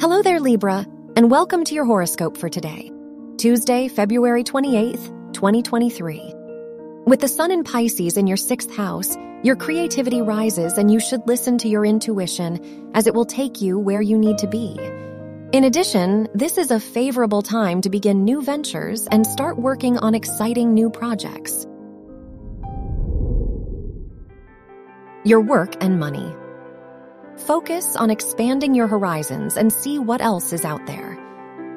Hello there, Libra, and welcome to your horoscope for today, Tuesday, February 28th, 2023. With the sun in Pisces in your sixth house, your creativity rises and you should listen to your intuition as it will take you where you need to be. In addition, this is a favorable time to begin new ventures and start working on exciting new projects. Your work and money. Focus on expanding your horizons and see what else is out there.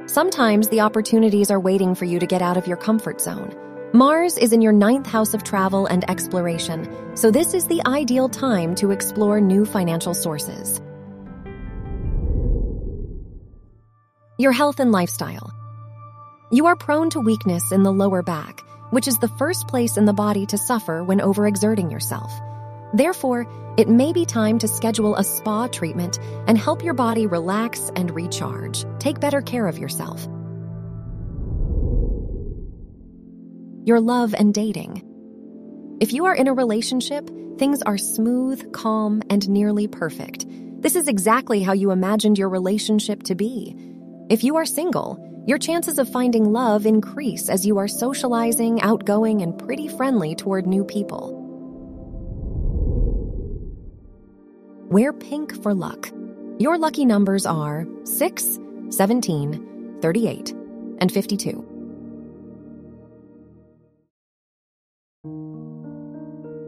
Sometimes the opportunities are waiting for you to get out of your comfort zone. Mars is in your ninth house of travel and exploration, so this is the ideal time to explore new financial sources. Your health and lifestyle. You are prone to weakness in the lower back, which is the first place in the body to suffer when overexerting yourself. Therefore, it may be time to schedule a spa treatment and help your body relax and recharge. Take better care of yourself. Your love and dating. If you are in a relationship, things are smooth, calm, and nearly perfect. This is exactly how you imagined your relationship to be. If you are single, your chances of finding love increase as you are socializing, outgoing, and pretty friendly toward new people. Wear pink for luck. Your lucky numbers are 6, 17, 38, and 52.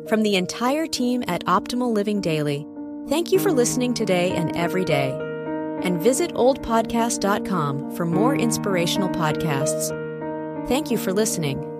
From the entire team at Optimal Living Daily, thank you for listening today and every day. And visit oldpodcast.com for more inspirational podcasts. Thank you for listening.